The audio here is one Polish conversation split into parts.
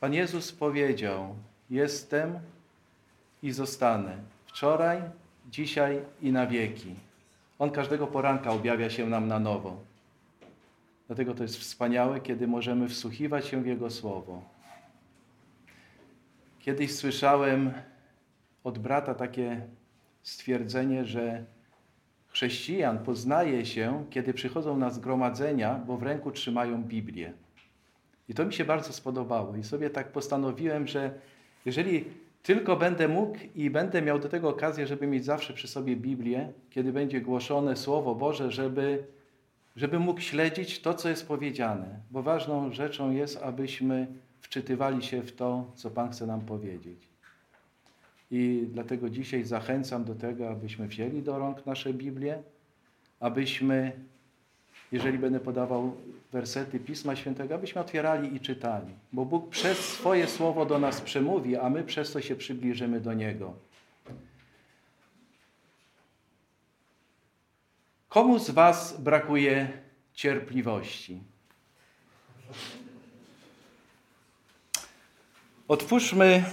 Pan Jezus powiedział: Jestem i zostanę. Wczoraj, dzisiaj i na wieki. On każdego poranka objawia się nam na nowo. Dlatego to jest wspaniałe, kiedy możemy wsłuchiwać się w Jego słowo. Kiedyś słyszałem od brata takie stwierdzenie, że chrześcijan poznaje się, kiedy przychodzą na zgromadzenia, bo w ręku trzymają Biblię. I to mi się bardzo spodobało. I sobie tak postanowiłem, że jeżeli tylko będę mógł i będę miał do tego okazję, żeby mieć zawsze przy sobie Biblię, kiedy będzie głoszone Słowo Boże, żeby, żeby mógł śledzić to, co jest powiedziane. Bo ważną rzeczą jest, abyśmy wczytywali się w to, co Pan chce nam powiedzieć. I dlatego dzisiaj zachęcam do tego, abyśmy wzięli do rąk nasze Biblię, abyśmy, jeżeli będę podawał wersety Pisma Świętego, abyśmy otwierali i czytali. Bo Bóg przez swoje słowo do nas przemówi, a my przez to się przybliżymy do Niego. Komu z Was brakuje cierpliwości? Otwórzmy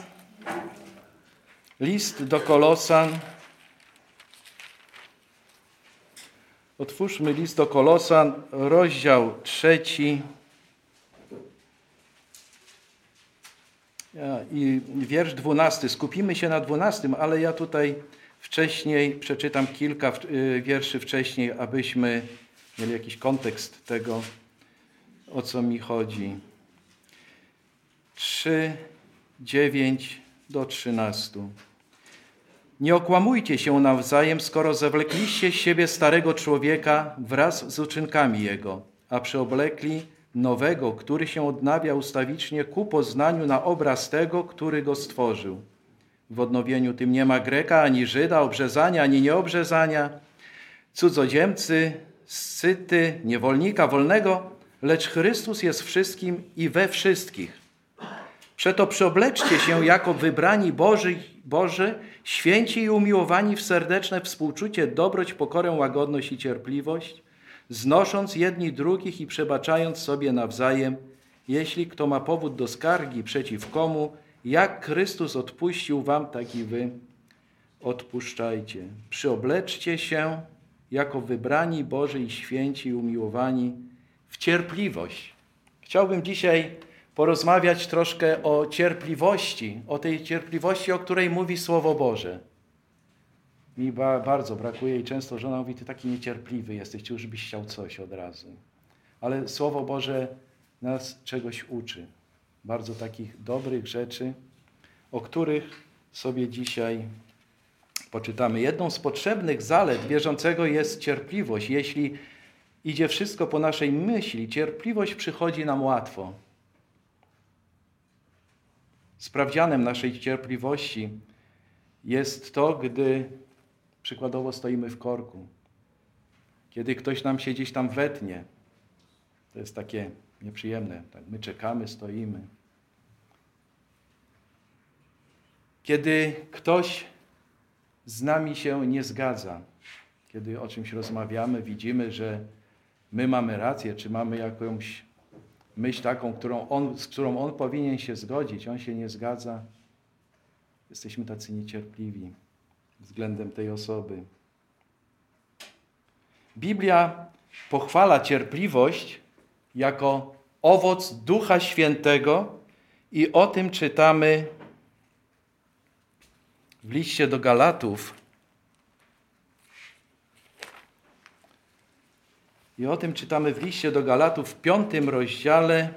list do Kolosan. Otwórzmy list do Kolosan, rozdział trzeci. I wiersz dwunasty. Skupimy się na dwunastym, ale ja tutaj wcześniej przeczytam kilka y, wierszy wcześniej, abyśmy mieli jakiś kontekst tego, o co mi chodzi. 3, 9 do 13. Nie okłamujcie się nawzajem, skoro zawlekliście z siebie starego człowieka wraz z uczynkami jego, a przeoblekli nowego, który się odnawia ustawicznie ku poznaniu na obraz tego, który go stworzył. W odnowieniu tym nie ma Greka, ani Żyda, obrzezania, ani nieobrzezania, cudzoziemcy, scyty, niewolnika, wolnego, lecz Chrystus jest wszystkim i we wszystkich. Przeto przeobleczcie się jako wybrani Boży, Boży, święci i umiłowani w serdeczne współczucie, dobroć, pokorę, łagodność i cierpliwość, znosząc jedni drugich i przebaczając sobie nawzajem, jeśli kto ma powód do skargi przeciw komu, jak Chrystus odpuścił wam, tak i wy odpuszczajcie. Przyobleczcie się jako wybrani Boży i święci i umiłowani w cierpliwość. Chciałbym dzisiaj porozmawiać troszkę o cierpliwości, o tej cierpliwości, o której mówi Słowo Boże. Mi ba bardzo brakuje i często żona mówi, ty taki niecierpliwy jesteś, czy już byś chciał coś od razu. Ale Słowo Boże nas czegoś uczy. Bardzo takich dobrych rzeczy, o których sobie dzisiaj poczytamy. Jedną z potrzebnych zalet wierzącego jest cierpliwość. Jeśli idzie wszystko po naszej myśli, cierpliwość przychodzi nam łatwo. Sprawdzianem naszej cierpliwości jest to, gdy przykładowo stoimy w korku. Kiedy ktoś nam się gdzieś tam wetnie. To jest takie nieprzyjemne. Tak, my czekamy, stoimy. Kiedy ktoś z nami się nie zgadza, kiedy o czymś rozmawiamy, widzimy, że my mamy rację, czy mamy jakąś myśl taką, którą on, z którą on powinien się zgodzić, on się nie zgadza, jesteśmy tacy niecierpliwi względem tej osoby. Biblia pochwala cierpliwość jako owoc Ducha Świętego i o tym czytamy w liście do Galatów. I o tym czytamy w liście do Galatów w piątym rozdziale.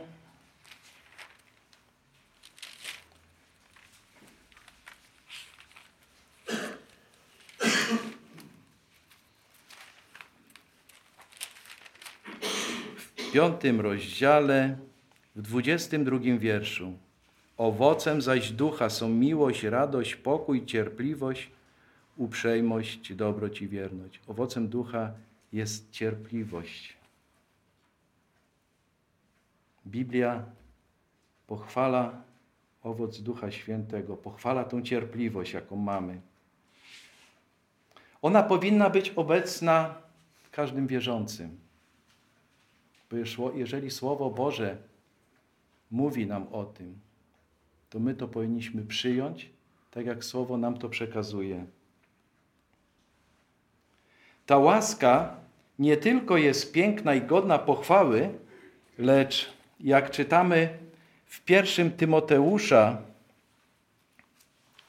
W piątym rozdziale, w dwudziestym drugim wierszu. Owocem zaś ducha są miłość, radość, pokój, cierpliwość, uprzejmość, dobroć i wierność. Owocem ducha jest cierpliwość. Biblia pochwala owoc Ducha Świętego, pochwala tą cierpliwość, jaką mamy. Ona powinna być obecna w każdym wierzącym. Bo jeżeli Słowo Boże mówi nam o tym, to my to powinniśmy przyjąć, tak jak Słowo nam to przekazuje. Ta łaska nie tylko jest piękna i godna pochwały, lecz jak czytamy w pierwszym Tymoteusza,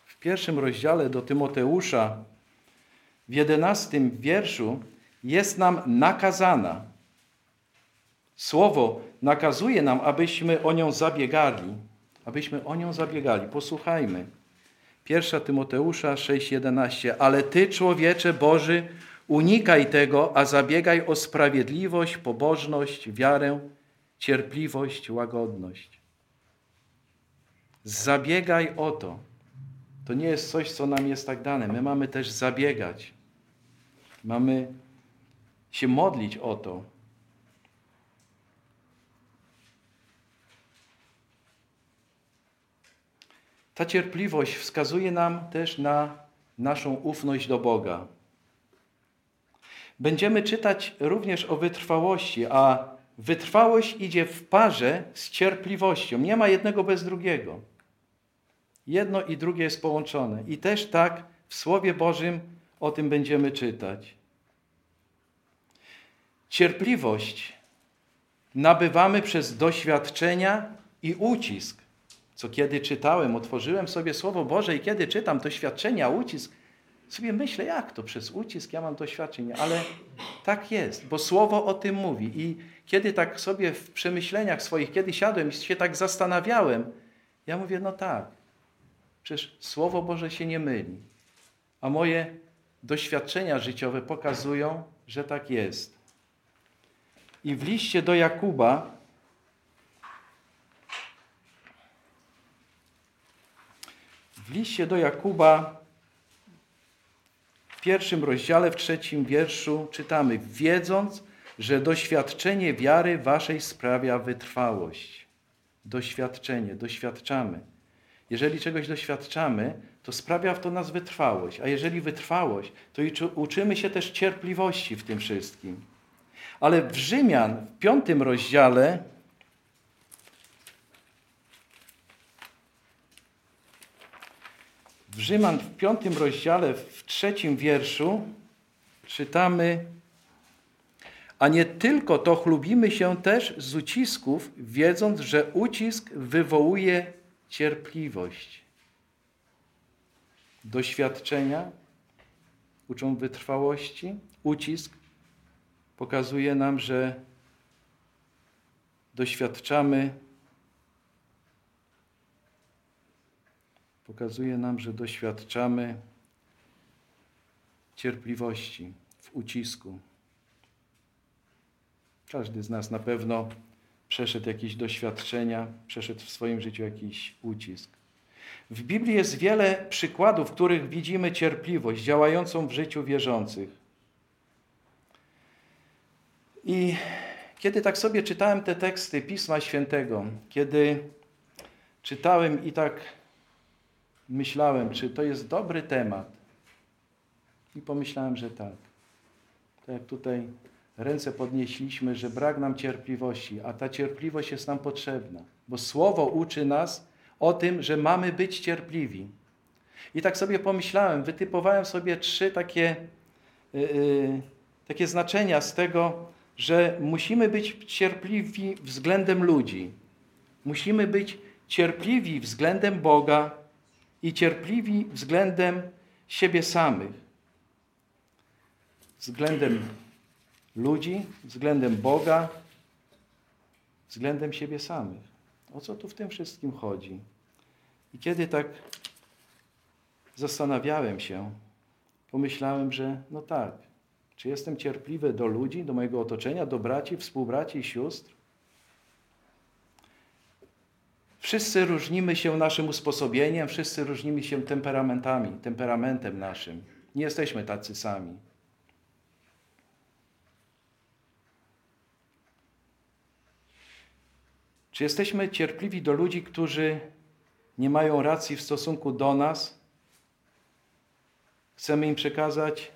w pierwszym rozdziale do Tymoteusza, w jedenastym wierszu, jest nam nakazana. Słowo nakazuje nam, abyśmy o nią zabiegali. Abyśmy o nią zabiegali. Posłuchajmy. 1 Tymoteusza 6:11. Ale ty, człowiecze Boży, unikaj tego, a zabiegaj o sprawiedliwość, pobożność, wiarę, cierpliwość, łagodność. Zabiegaj o to. To nie jest coś, co nam jest tak dane. My mamy też zabiegać. Mamy się modlić o to. Ta cierpliwość wskazuje nam też na naszą ufność do Boga. Będziemy czytać również o wytrwałości, a wytrwałość idzie w parze z cierpliwością. Nie ma jednego bez drugiego. Jedno i drugie jest połączone. I też tak w Słowie Bożym o tym będziemy czytać. Cierpliwość nabywamy przez doświadczenia i ucisk. Co kiedy czytałem, otworzyłem sobie Słowo Boże i kiedy czytam doświadczenia, ucisk, sobie myślę, jak to przez ucisk ja mam doświadczenie, ale tak jest, bo Słowo o tym mówi. I kiedy tak sobie w przemyśleniach swoich, kiedy siadłem i się tak zastanawiałem, ja mówię, no tak, przecież Słowo Boże się nie myli. A moje doświadczenia życiowe pokazują, że tak jest. I w liście do Jakuba w liście do Jakuba w pierwszym rozdziale, w trzecim wierszu czytamy wiedząc, że doświadczenie wiary waszej sprawia wytrwałość. Doświadczenie, doświadczamy. Jeżeli czegoś doświadczamy, to sprawia w to nas wytrwałość. A jeżeli wytrwałość, to uczymy się też cierpliwości w tym wszystkim. Ale w Rzymian, w piątym rozdziale, w Rzymian w piątym rozdziale, w trzecim wierszu czytamy a nie tylko to chlubimy się też z ucisków, wiedząc, że ucisk wywołuje cierpliwość. Doświadczenia uczą wytrwałości, ucisk pokazuje nam, że doświadczamy, pokazuje nam, że doświadczamy cierpliwości w ucisku. Każdy z nas na pewno przeszedł jakieś doświadczenia, przeszedł w swoim życiu jakiś ucisk. W Biblii jest wiele przykładów, w których widzimy cierpliwość działającą w życiu wierzących. I kiedy tak sobie czytałem te teksty Pisma Świętego, kiedy czytałem i tak myślałem, czy to jest dobry temat, i pomyślałem, że tak. Tak jak tutaj ręce podnieśliśmy, że brak nam cierpliwości, a ta cierpliwość jest nam potrzebna, bo Słowo uczy nas o tym, że mamy być cierpliwi. I tak sobie pomyślałem, wytypowałem sobie trzy takie, yy, takie znaczenia z tego, że musimy być cierpliwi względem ludzi. Musimy być cierpliwi względem Boga i cierpliwi względem siebie samych. Względem ludzi, względem Boga, względem siebie samych. O co tu w tym wszystkim chodzi? I kiedy tak zastanawiałem się, pomyślałem, że no tak, czy jestem cierpliwy do ludzi, do mojego otoczenia, do braci, współbraci i sióstr? Wszyscy różnimy się naszym usposobieniem, wszyscy różnimy się temperamentami, temperamentem naszym. Nie jesteśmy tacy sami. Czy jesteśmy cierpliwi do ludzi, którzy nie mają racji w stosunku do nas? Chcemy im przekazać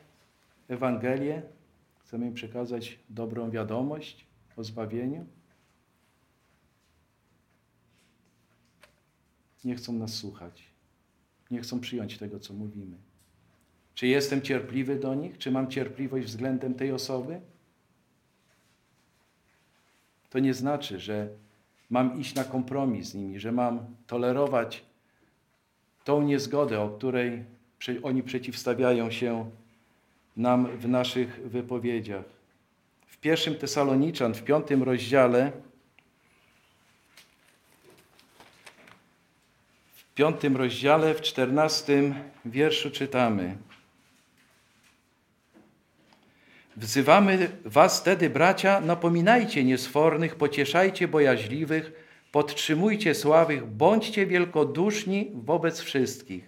Ewangelię? Chcemy im przekazać dobrą wiadomość o zbawieniu? Nie chcą nas słuchać. Nie chcą przyjąć tego, co mówimy. Czy jestem cierpliwy do nich? Czy mam cierpliwość względem tej osoby? To nie znaczy, że mam iść na kompromis z nimi, że mam tolerować tą niezgodę, o której oni przeciwstawiają się nam w naszych wypowiedziach. W pierwszym Tesaloniczan, w piątym rozdziale, w piątym rozdziale, w czternastym wierszu czytamy. Wzywamy was wtedy, bracia, napominajcie niesfornych, pocieszajcie bojaźliwych, podtrzymujcie słabych, bądźcie wielkoduszni wobec wszystkich.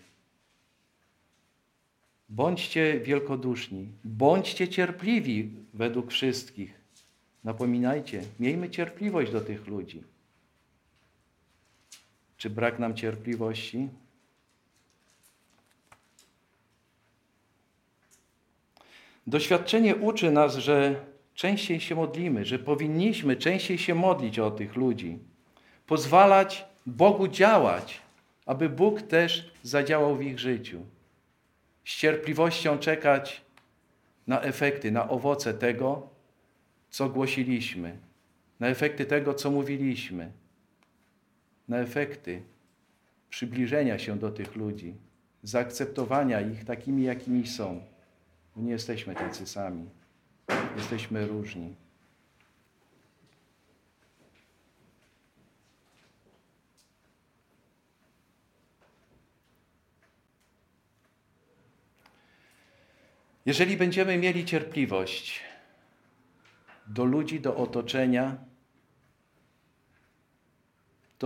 Bądźcie wielkoduszni, bądźcie cierpliwi według wszystkich. Napominajcie, miejmy cierpliwość do tych ludzi. Czy brak nam cierpliwości? Doświadczenie uczy nas, że częściej się modlimy, że powinniśmy częściej się modlić o tych ludzi, pozwalać Bogu działać, aby Bóg też zadziałał w ich życiu. Z cierpliwością czekać na efekty, na owoce tego, co głosiliśmy, na efekty tego, co mówiliśmy, na efekty przybliżenia się do tych ludzi, zaakceptowania ich takimi, jakimi są. Bo nie jesteśmy tacy sami. Jesteśmy różni. Jeżeli będziemy mieli cierpliwość do ludzi, do otoczenia,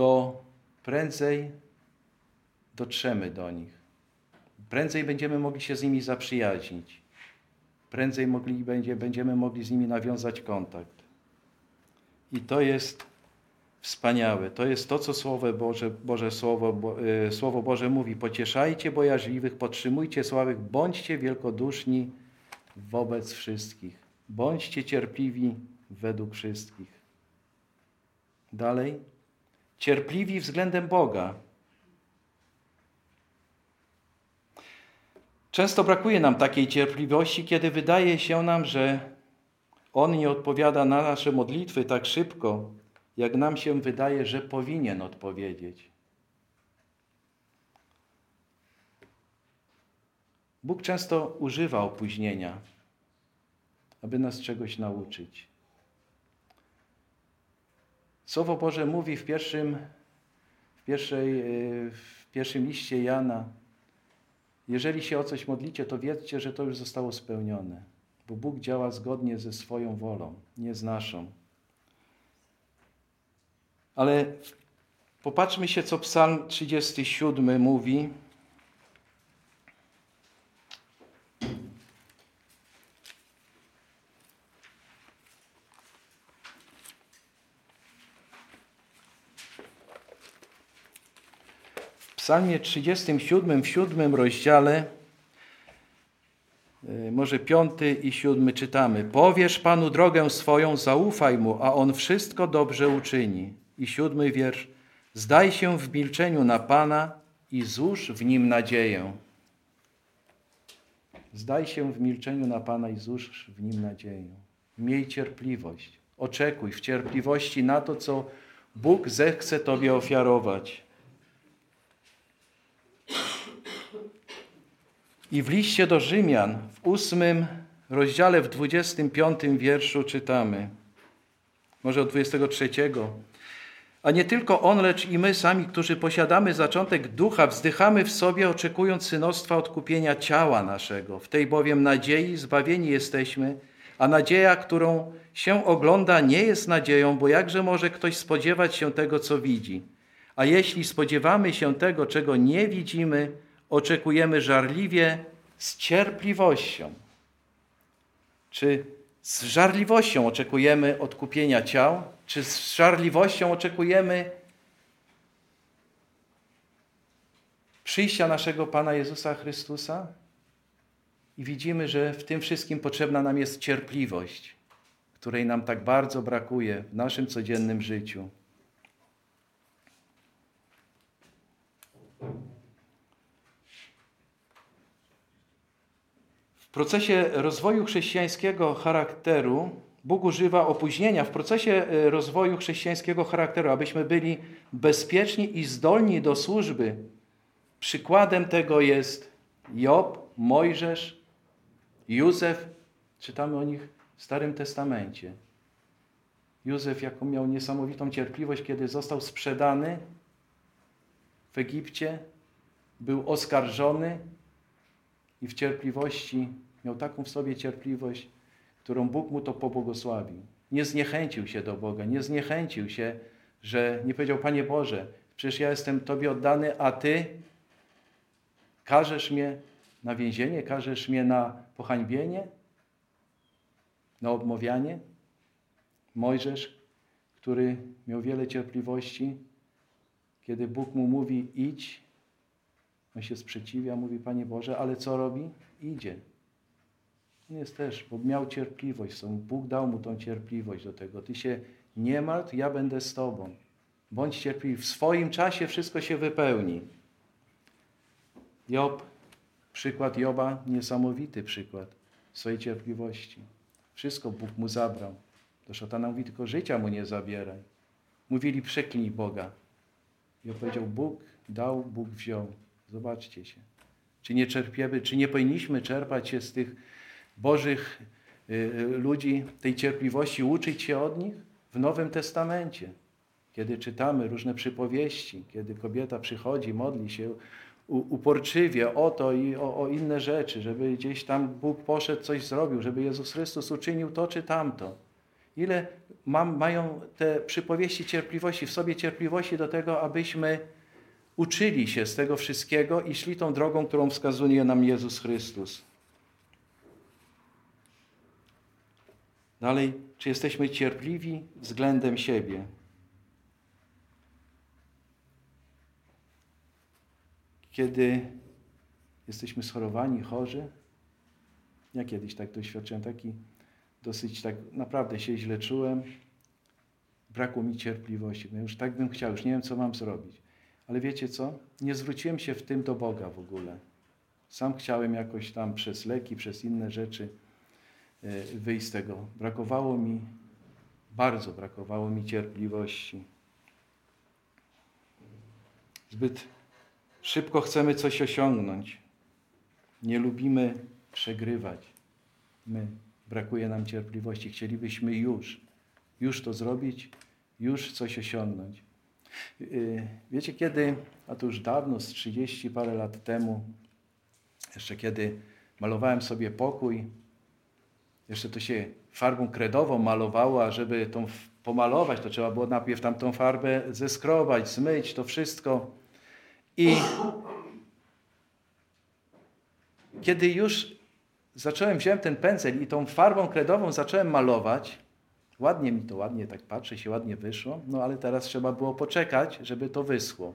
to prędzej dotrzemy do nich. Prędzej będziemy mogli się z nimi zaprzyjaźnić prędzej mogli, będzie, będziemy mogli z nimi nawiązać kontakt. I to jest wspaniałe. To jest to, co Słowo Boże, Boże Słowo, Bo, y, Słowo Boże mówi. Pocieszajcie bojaźliwych, podtrzymujcie słabych, bądźcie wielkoduszni wobec wszystkich. Bądźcie cierpliwi według wszystkich. Dalej. Cierpliwi względem Boga. Często brakuje nam takiej cierpliwości, kiedy wydaje się nam, że On nie odpowiada na nasze modlitwy tak szybko, jak nam się wydaje, że powinien odpowiedzieć. Bóg często używa opóźnienia, aby nas czegoś nauczyć. Słowo Boże mówi w pierwszym, w pierwszej, w pierwszym liście Jana, jeżeli się o coś modlicie, to wiedzcie, że to już zostało spełnione, bo Bóg działa zgodnie ze swoją wolą, nie z naszą. Ale popatrzmy się, co Psalm 37 mówi. Psalmie 37, w siódmym rozdziale, y, może piąty i siódmy czytamy. Powiesz Panu drogę swoją, zaufaj Mu, a On wszystko dobrze uczyni. I siódmy wiersz. Zdaj się w milczeniu na Pana i złóż w Nim nadzieję. Zdaj się w milczeniu na Pana i złóż w Nim nadzieję. Miej cierpliwość. Oczekuj w cierpliwości na to, co Bóg zechce Tobie ofiarować. I w liście do Rzymian w ósmym rozdziale, w dwudziestym piątym wierszu czytamy, może od 23. A nie tylko on, lecz i my sami, którzy posiadamy zaczątek ducha, wzdychamy w sobie, oczekując synostwa odkupienia ciała naszego. W tej bowiem nadziei zbawieni jesteśmy, a nadzieja, którą się ogląda, nie jest nadzieją, bo jakże może ktoś spodziewać się tego, co widzi? A jeśli spodziewamy się tego, czego nie widzimy, oczekujemy żarliwie z cierpliwością. Czy z żarliwością oczekujemy odkupienia ciał? Czy z żarliwością oczekujemy przyjścia naszego Pana Jezusa Chrystusa? I widzimy, że w tym wszystkim potrzebna nam jest cierpliwość, której nam tak bardzo brakuje w naszym codziennym życiu. Procesie rozwoju chrześcijańskiego charakteru Bóg używa opóźnienia w procesie e, rozwoju chrześcijańskiego charakteru, abyśmy byli bezpieczni i zdolni do służby. Przykładem tego jest Job, Mojżesz, Józef. Czytamy o nich w Starym Testamencie. Józef, jaką miał niesamowitą cierpliwość, kiedy został sprzedany w Egipcie, był oskarżony i w cierpliwości miał taką w sobie cierpliwość, którą Bóg mu to pobłogosławił. Nie zniechęcił się do Boga, nie zniechęcił się, że nie powiedział, Panie Boże, przecież ja jestem Tobie oddany, a Ty każesz mnie na więzienie, każesz mnie na pohańbienie, na obmawianie. Mojżesz, który miał wiele cierpliwości, kiedy Bóg mu mówi idź, on się sprzeciwia, mówi Panie Boże, ale co robi? Idzie. On jest też, bo miał cierpliwość, Bóg dał mu tą cierpliwość do tego. Ty się nie martw, ja będę z Tobą. Bądź cierpliwy. W swoim czasie wszystko się wypełni. Job, przykład Joba, niesamowity przykład swojej cierpliwości. Wszystko Bóg mu zabrał. To szatana mówi, tylko życia mu nie zabieraj. Mówili, przeklnij Boga. I powiedział, Bóg dał, Bóg wziął. Zobaczcie się. Czy nie czerpiemy, czy nie powinniśmy czerpać się z tych Bożych y, y, ludzi, tej cierpliwości, uczyć się od nich w Nowym Testamencie. Kiedy czytamy różne przypowieści, kiedy kobieta przychodzi, modli się uporczywie o to i o, o inne rzeczy, żeby gdzieś tam Bóg poszedł, coś zrobił, żeby Jezus Chrystus uczynił to czy tamto. Ile mam, mają te przypowieści cierpliwości, w sobie cierpliwości do tego, abyśmy uczyli się z tego wszystkiego i szli tą drogą, którą wskazuje nam Jezus Chrystus. Dalej, czy jesteśmy cierpliwi względem siebie? Kiedy jesteśmy schorowani, chorzy, ja kiedyś tak doświadczyłem, taki dosyć tak naprawdę się źle czułem, brakło mi cierpliwości. Ja już tak bym chciał, już nie wiem, co mam zrobić. Ale wiecie co? Nie zwróciłem się w tym do Boga w ogóle. Sam chciałem jakoś tam przez leki, przez inne rzeczy e, wyjść z tego. Brakowało mi, bardzo brakowało mi cierpliwości. Zbyt szybko chcemy coś osiągnąć. Nie lubimy przegrywać. My brakuje nam cierpliwości. Chcielibyśmy już, już to zrobić, już coś osiągnąć. Y, wiecie kiedy, a to już dawno, z 30 parę lat temu, jeszcze kiedy malowałem sobie pokój, jeszcze to się farbą kredową malowało, a żeby tą pomalować, to trzeba było najpierw tam tą farbę zeskrobać, zmyć, to wszystko. I kiedy już zacząłem, wziąłem ten pędzel i tą farbą kredową zacząłem malować, Ładnie mi to, ładnie tak patrzę, się ładnie wyszło, no ale teraz trzeba było poczekać, żeby to wyschło.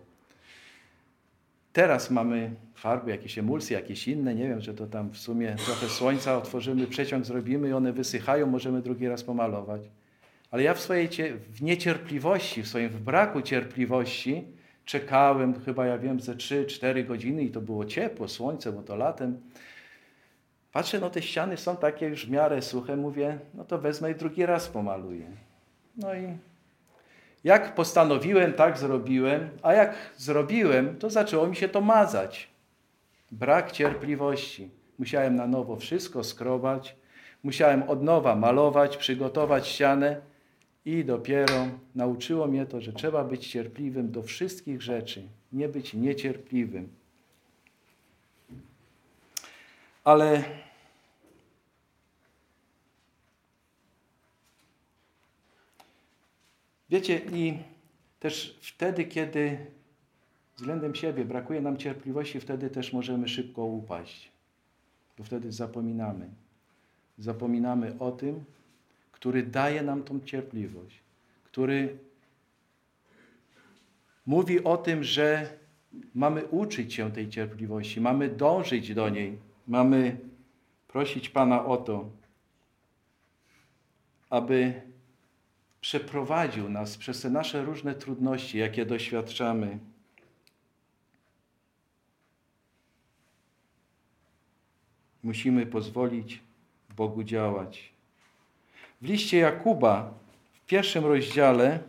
Teraz mamy farby, jakieś emulsje, jakieś inne, nie wiem, że to tam w sumie trochę słońca otworzymy, przeciąg zrobimy i one wysychają, możemy drugi raz pomalować. Ale ja w swojej w niecierpliwości, w swoim w braku cierpliwości czekałem chyba, ja wiem, ze 3-4 godziny i to było ciepło, słońce, bo to latem. Patrzę, no te ściany są takie już w miarę suche, mówię, no to wezmę i drugi raz pomaluję. No i jak postanowiłem, tak zrobiłem, a jak zrobiłem, to zaczęło mi się to mazać. Brak cierpliwości. Musiałem na nowo wszystko skrobać, musiałem od nowa malować, przygotować ścianę i dopiero nauczyło mnie to, że trzeba być cierpliwym do wszystkich rzeczy, nie być niecierpliwym. Ale Wiecie, i też wtedy, kiedy względem siebie brakuje nam cierpliwości, wtedy też możemy szybko upaść, bo wtedy zapominamy. Zapominamy o tym, który daje nam tą cierpliwość, który mówi o tym, że mamy uczyć się tej cierpliwości, mamy dążyć do niej, mamy prosić Pana o to, aby przeprowadził nas przez te nasze różne trudności, jakie doświadczamy. musimy pozwolić Bogu działać. W liście Jakuba w pierwszym rozdziale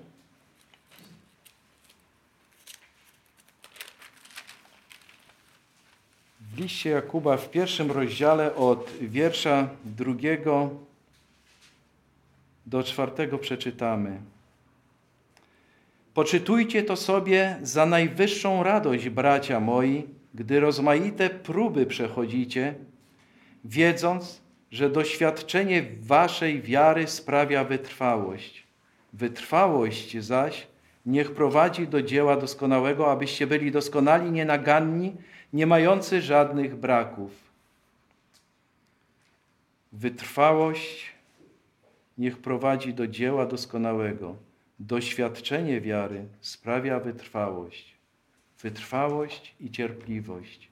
w liście Jakuba w pierwszym rozdziale od wiersza drugiego do czwartego przeczytamy. Poczytujcie to sobie za najwyższą radość, bracia moi, gdy rozmaite próby przechodzicie, wiedząc, że doświadczenie waszej wiary sprawia wytrwałość. Wytrwałość zaś niech prowadzi do dzieła doskonałego, abyście byli doskonali, nienaganni, nie mający żadnych braków. Wytrwałość niech prowadzi do dzieła doskonałego. Doświadczenie wiary sprawia wytrwałość. Wytrwałość i cierpliwość.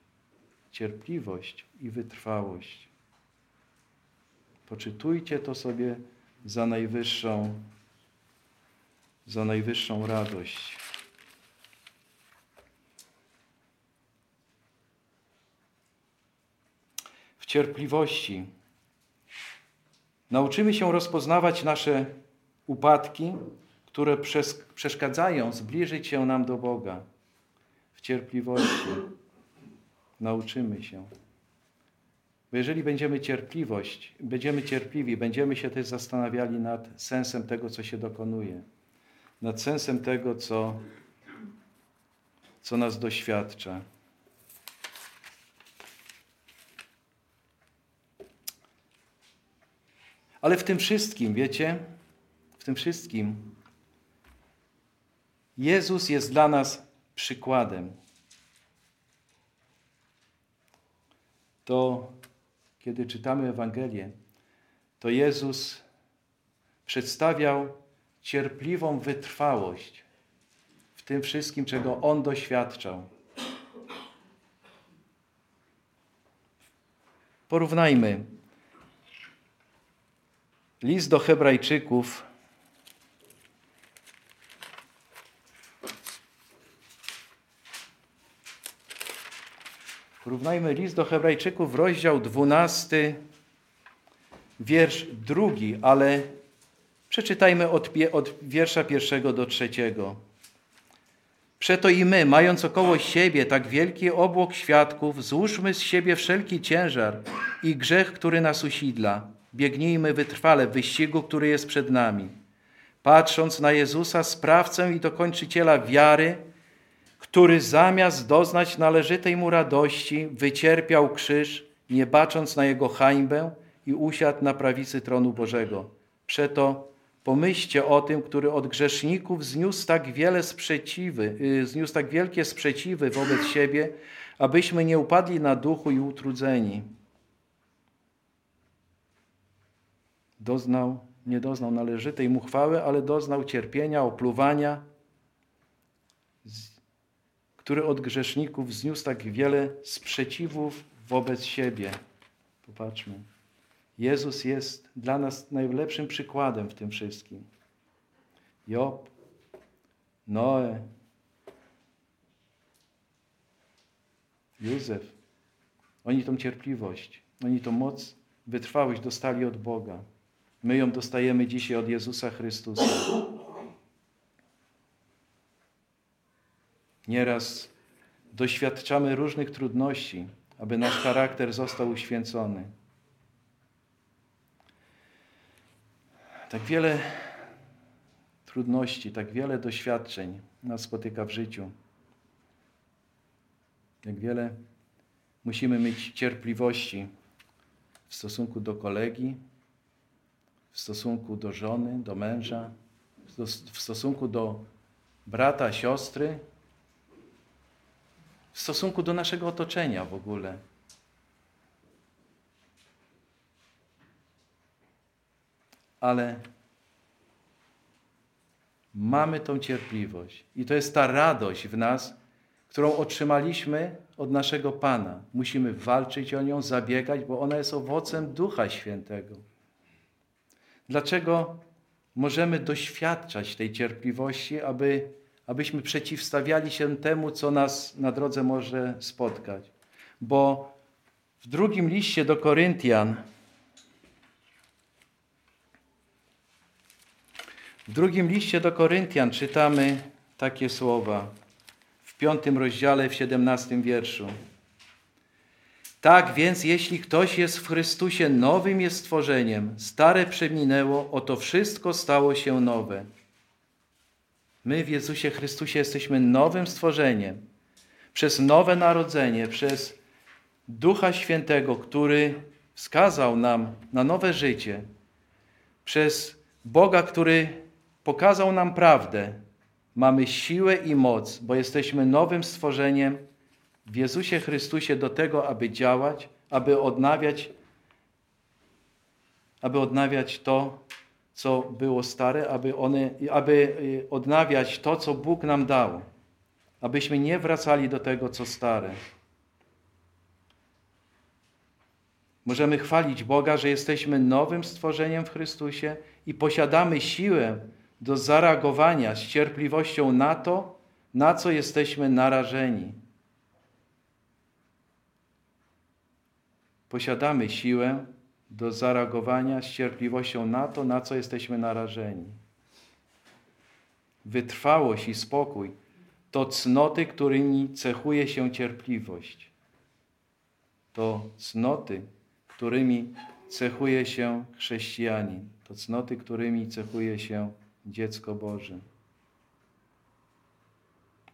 Cierpliwość i wytrwałość. Poczytujcie to sobie za najwyższą, za najwyższą radość. W cierpliwości nauczymy się rozpoznawać nasze upadki, które przeszkadzają zbliżyć się nam do Boga. W cierpliwości nauczymy się. Bo jeżeli będziemy cierpliwość, będziemy cierpliwi, będziemy się też zastanawiali nad sensem tego, co się dokonuje, nad sensem tego, co, co nas doświadcza. Ale w tym wszystkim, wiecie, w tym wszystkim Jezus jest dla nas przykładem. To kiedy czytamy Ewangelię, to Jezus przedstawiał cierpliwą wytrwałość w tym wszystkim, czego On doświadczał. Porównajmy list do Hebrajczyków. Porównajmy list do Hebrajczyków, rozdział 12, wiersz drugi, ale przeczytajmy od, od wiersza pierwszego do trzeciego. Przeto i my, mając około siebie tak wielki obłok świadków, złóżmy z siebie wszelki ciężar i grzech, który nas usidla. Biegnijmy wytrwale w wyścigu, który jest przed nami. Patrząc na Jezusa, sprawcę i dokończyciela wiary, który zamiast doznać należytej mu radości, wycierpiał krzyż, nie bacząc na jego hańbę i usiadł na prawicy tronu Bożego. Przeto pomyślcie o tym, który od grzeszników zniósł tak wiele sprzeciwy, y, zniósł tak wielkie sprzeciwy wobec siebie, abyśmy nie upadli na duchu i utrudzeni. Doznał, nie doznał należytej mu chwały, ale doznał cierpienia, opluwania, który od grzeszników zniósł tak wiele sprzeciwów wobec siebie. Popatrzmy. Jezus jest dla nas najlepszym przykładem w tym wszystkim. Job, Noe, Józef. Oni tą cierpliwość, oni tą moc, wytrwałość dostali od Boga. My ją dostajemy dzisiaj od Jezusa Chrystusa. Nieraz doświadczamy różnych trudności, aby nasz charakter został uświęcony. Tak wiele trudności, tak wiele doświadczeń nas spotyka w życiu. Jak wiele musimy mieć cierpliwości w stosunku do kolegi, w stosunku do żony, do męża, w stosunku do brata, siostry, w stosunku do naszego otoczenia w ogóle. Ale mamy tą cierpliwość i to jest ta radość w nas, którą otrzymaliśmy od naszego Pana. Musimy walczyć o nią, zabiegać, bo ona jest owocem Ducha Świętego. Dlaczego możemy doświadczać tej cierpliwości, aby abyśmy przeciwstawiali się temu, co nas na drodze może spotkać. Bo W drugim liście do Koryntian, w drugim liście do Koryntian czytamy takie słowa w piątym rozdziale, w siedemnastym wierszu. Tak więc, jeśli ktoś jest w Chrystusie, nowym jest stworzeniem, stare przeminęło, oto wszystko stało się nowe. My w Jezusie Chrystusie jesteśmy nowym stworzeniem. Przez nowe narodzenie, przez Ducha Świętego, który wskazał nam na nowe życie, przez Boga, który pokazał nam prawdę, mamy siłę i moc, bo jesteśmy nowym stworzeniem w Jezusie Chrystusie do tego, aby działać, aby odnawiać, aby odnawiać to, co było stare, aby, one, aby y, odnawiać to, co Bóg nam dał, abyśmy nie wracali do tego, co stare. Możemy chwalić Boga, że jesteśmy nowym stworzeniem w Chrystusie i posiadamy siłę do zareagowania z cierpliwością na to, na co jesteśmy narażeni. Posiadamy siłę do zareagowania z cierpliwością na to, na co jesteśmy narażeni. Wytrwałość i spokój to cnoty, którymi cechuje się cierpliwość. To cnoty, którymi cechuje się chrześcijanin. To cnoty, którymi cechuje się dziecko Boże.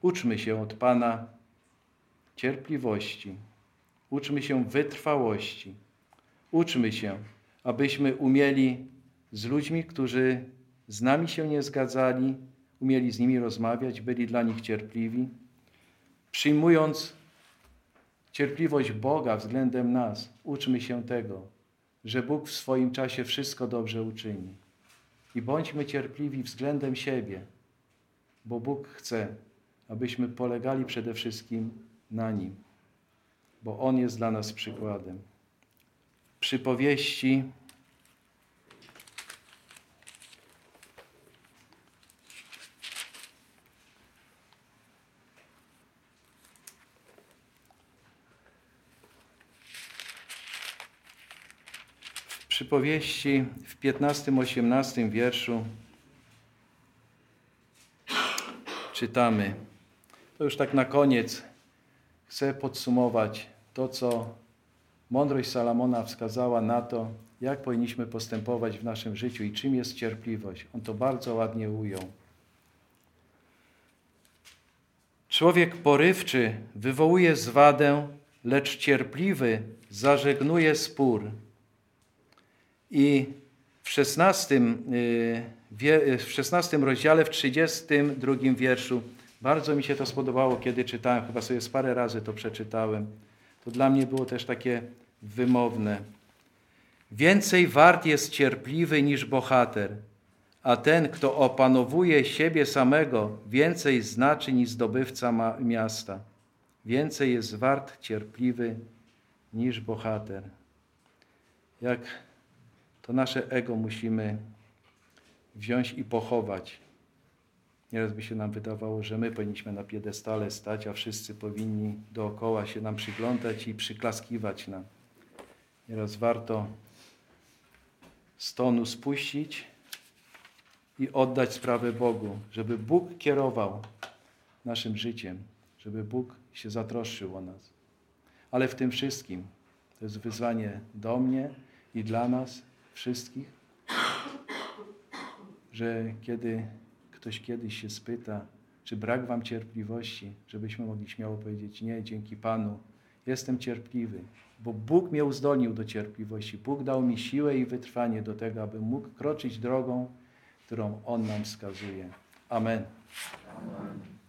Uczmy się od Pana cierpliwości. Uczmy się wytrwałości. Uczmy się, abyśmy umieli z ludźmi, którzy z nami się nie zgadzali, umieli z nimi rozmawiać, byli dla nich cierpliwi, przyjmując cierpliwość Boga względem nas. Uczmy się tego, że Bóg w swoim czasie wszystko dobrze uczyni. I bądźmy cierpliwi względem siebie, bo Bóg chce, abyśmy polegali przede wszystkim na Nim, bo On jest dla nas przykładem. Przypowieści w przypowieści w 15-18 wierszu czytamy. To już tak na koniec chcę podsumować to, co mądrość Salomona wskazała na to, jak powinniśmy postępować w naszym życiu i czym jest cierpliwość. On to bardzo ładnie ujął. Człowiek porywczy wywołuje zwadę, lecz cierpliwy zażegnuje spór. I w 16, w 16 rozdziale, w 32 wierszu, bardzo mi się to spodobało, kiedy czytałem, chyba sobie z parę razy to przeczytałem. To dla mnie było też takie wymowne. Więcej wart jest cierpliwy niż bohater, a ten, kto opanowuje siebie samego, więcej znaczy niż zdobywca miasta. Więcej jest wart cierpliwy niż bohater. Jak to nasze ego musimy wziąć i pochować. Nieraz by się nam wydawało, że my powinniśmy na piedestale stać, a wszyscy powinni dookoła się nam przyglądać i przyklaskiwać nam. Nieraz warto stonu spuścić i oddać sprawę Bogu, żeby Bóg kierował naszym życiem, żeby Bóg się zatroszczył o nas. Ale w tym wszystkim to jest wyzwanie do mnie i dla nas wszystkich, że kiedy ktoś kiedyś się spyta, czy brak wam cierpliwości, żebyśmy mogli śmiało powiedzieć, nie, dzięki Panu, jestem cierpliwy, bo Bóg mnie uzdolnił do cierpliwości. Bóg dał mi siłę i wytrwanie do tego, aby mógł kroczyć drogą, którą On nam wskazuje. Amen. Amen.